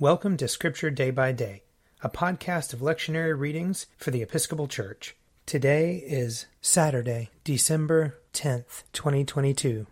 Welcome to Scripture Day by Day, a podcast of lectionary readings for the Episcopal Church. Today is Saturday, December 10th, 2022.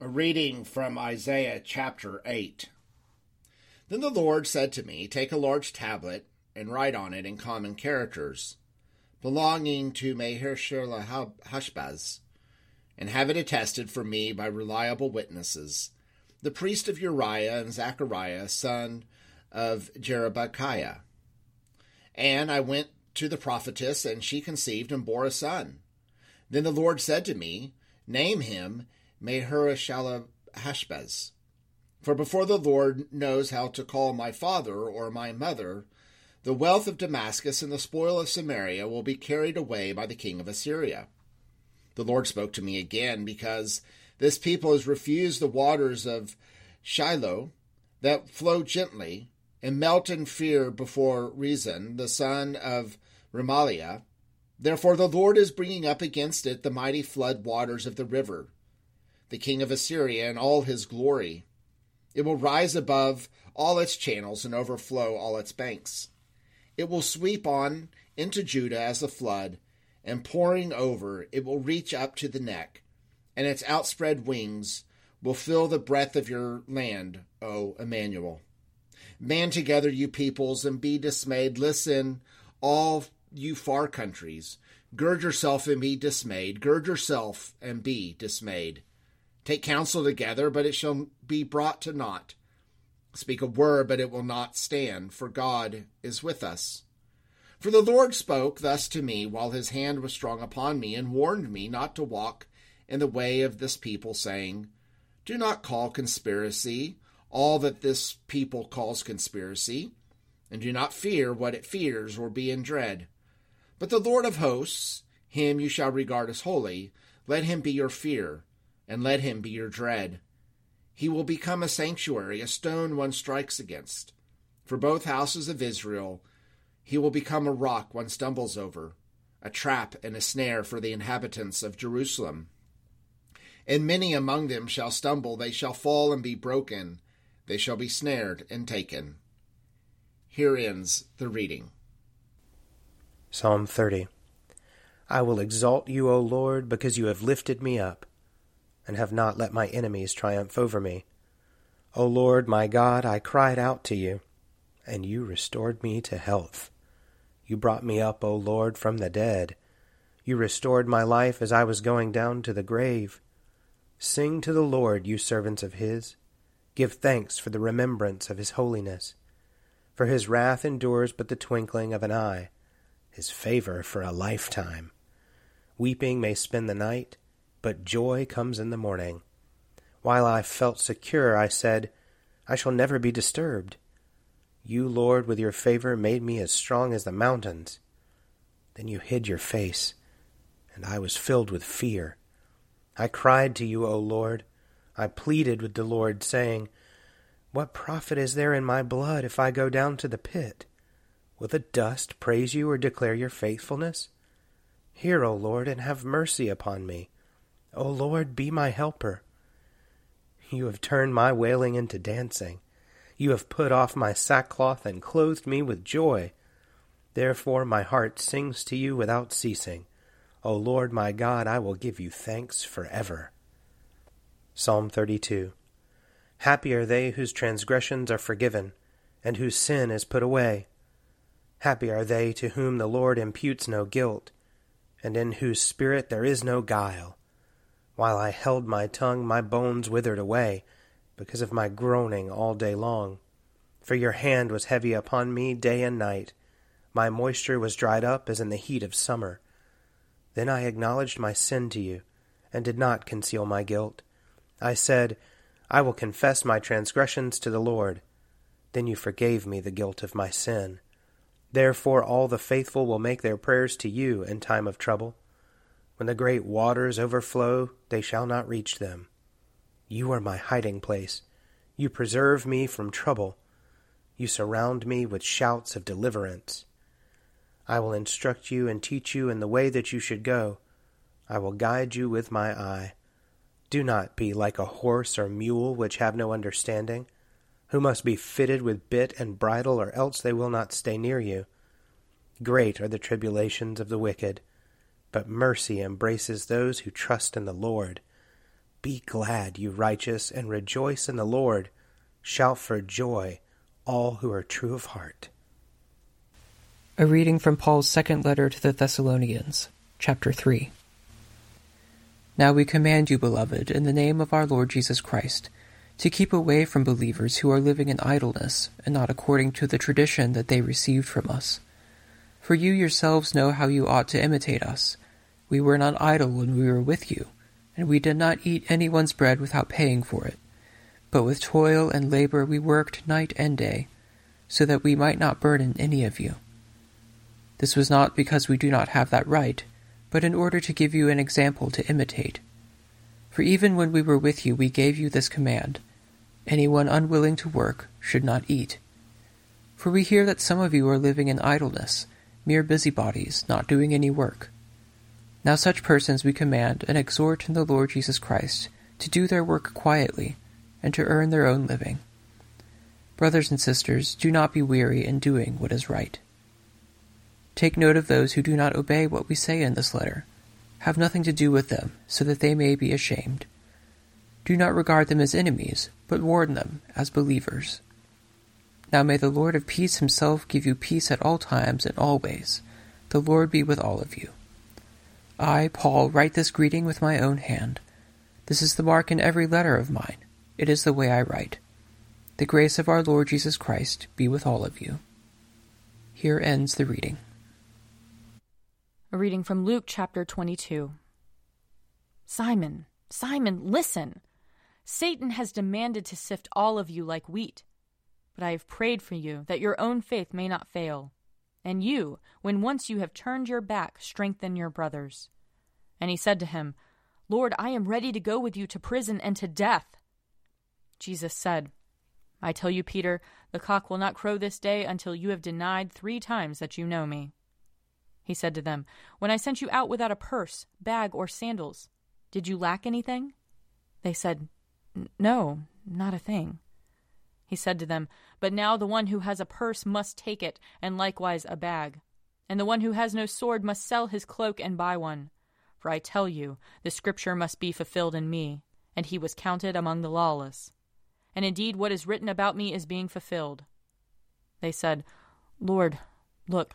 A reading from Isaiah chapter 8. Then the Lord said to me, Take a large tablet and write on it in common characters, belonging to Maher-shalal Hashbaz, and have it attested for me by reliable witnesses, the priest of Uriah and Zechariah, son of Jeberechiah. And I went to the prophetess, and she conceived and bore a son. Then the Lord said to me, Name him Maher-shalal-Hashbaz. For before the Lord knows how to call my father or my mother, the wealth of Damascus and the spoil of Samaria will be carried away by the king of Assyria. The Lord spoke to me again, because this people has refused the waters of Shiloah that flow gently, and melt in fear before Rezin, the son of Remaliah. Therefore the Lord is bringing up against it the mighty flood waters of the river, the king of Assyria and all his glory. It will rise above all its channels and overflow all its banks. It will sweep on into Judah as a flood, and pouring over, it will reach up to the neck, and its outspread wings will fill the breadth of your land, O Emmanuel. Man together, you peoples, and be dismayed. Listen, all you far countries. Gird yourself and be dismayed. Gird yourself and be dismayed. Take counsel together, but it shall be brought to naught. Speak a word, but it will not stand, for God is with us. For the Lord spoke thus to me while his hand was strong upon me, and warned me not to walk in the way of this people, saying, Do not call conspiracy all that this people calls conspiracy, and do not fear what it fears or be in dread. But the Lord of hosts, him you shall regard as holy, let him be your fear, and let him be your dread. He will become a sanctuary, a stone one strikes against. For both houses of Israel, he will become a rock one stumbles over, a trap and a snare for the inhabitants of Jerusalem. And many among them shall stumble, they shall fall and be broken they shall be snared and taken. Here ends the reading. Psalm 30 I will exalt you, O Lord, because you have lifted me up, and have not let my enemies triumph over me. O Lord, my God, I cried out to you, and you restored me to health. You brought me up, O Lord, from the dead. You restored my life as I was going down to the grave. Sing to the Lord, you servants of his. Give thanks for the remembrance of his holiness. For his wrath endures but the twinkling of an eye, his favor for a lifetime. Weeping may spend the night, but joy comes in the morning. While I felt secure, I said, I shall never be disturbed. You, Lord, with your favor made me as strong as the mountains. Then you hid your face, and I was filled with fear. I cried to you, O Lord. I pleaded with the Lord, saying, What profit is there in my blood if I go down to the pit? Will the dust praise you or declare your faithfulness? Hear, O Lord, and have mercy upon me. O Lord, be my helper. You have turned my wailing into dancing. You have put off my sackcloth and clothed me with joy. Therefore my heart sings to you without ceasing. O Lord my God, I will give you thanks forever. Psalm 32 Happy are they whose transgressions are forgiven, and whose sin is put away. Happy are they to whom the Lord imputes no guilt, and in whose spirit there is no guile. While I held my tongue, my bones withered away, because of my groaning all day long. For your hand was heavy upon me day and night. My moisture was dried up as in the heat of summer. Then I acknowledged my sin to you, and did not conceal my guilt. I said, I will confess my transgressions to the Lord. Then you forgave me the guilt of my sin. Therefore all the faithful will make their prayers to you in time of trouble. When the great waters overflow, they shall not reach them. You are my hiding place. You preserve me from trouble. You surround me with shouts of deliverance. I will instruct you and teach you in the way that you should go. I will guide you with my eye. Do not be like a horse or mule which have no understanding, who must be fitted with bit and bridle, or else they will not stay near you. Great are the tribulations of the wicked, but mercy embraces those who trust in the Lord. Be glad, you righteous, and rejoice in the Lord. Shout for joy, all who are true of heart. A reading from Paul's second letter to the Thessalonians, chapter 3. Now we command you, beloved, in the name of our Lord Jesus Christ, to keep away from believers who are living in idleness and not according to the tradition that they received from us. For you yourselves know how you ought to imitate us. We were not idle when we were with you, and we did not eat anyone's bread without paying for it. But with toil and labor we worked night and day, so that we might not burden any of you. This was not because we do not have that right, but in order to give you an example to imitate. For even when we were with you, we gave you this command Anyone unwilling to work should not eat. For we hear that some of you are living in idleness, mere busybodies, not doing any work. Now such persons we command and exhort in the Lord Jesus Christ to do their work quietly and to earn their own living. Brothers and sisters, do not be weary in doing what is right. Take note of those who do not obey what we say in this letter have nothing to do with them, so that they may be ashamed. Do not regard them as enemies, but warn them as believers. Now may the Lord of peace himself give you peace at all times and always. The Lord be with all of you. I, Paul, write this greeting with my own hand. This is the mark in every letter of mine. It is the way I write. The grace of our Lord Jesus Christ be with all of you. Here ends the reading. A reading from Luke chapter 22. Simon, Simon, listen! Satan has demanded to sift all of you like wheat. But I have prayed for you that your own faith may not fail. And you, when once you have turned your back, strengthen your brothers. And he said to him, Lord, I am ready to go with you to prison and to death. Jesus said, I tell you, Peter, the cock will not crow this day until you have denied three times that you know me. He said to them, When I sent you out without a purse, bag, or sandals, did you lack anything? They said, No, not a thing. He said to them, But now the one who has a purse must take it, and likewise a bag. And the one who has no sword must sell his cloak and buy one. For I tell you, the scripture must be fulfilled in me, and he was counted among the lawless. And indeed, what is written about me is being fulfilled. They said, Lord, look,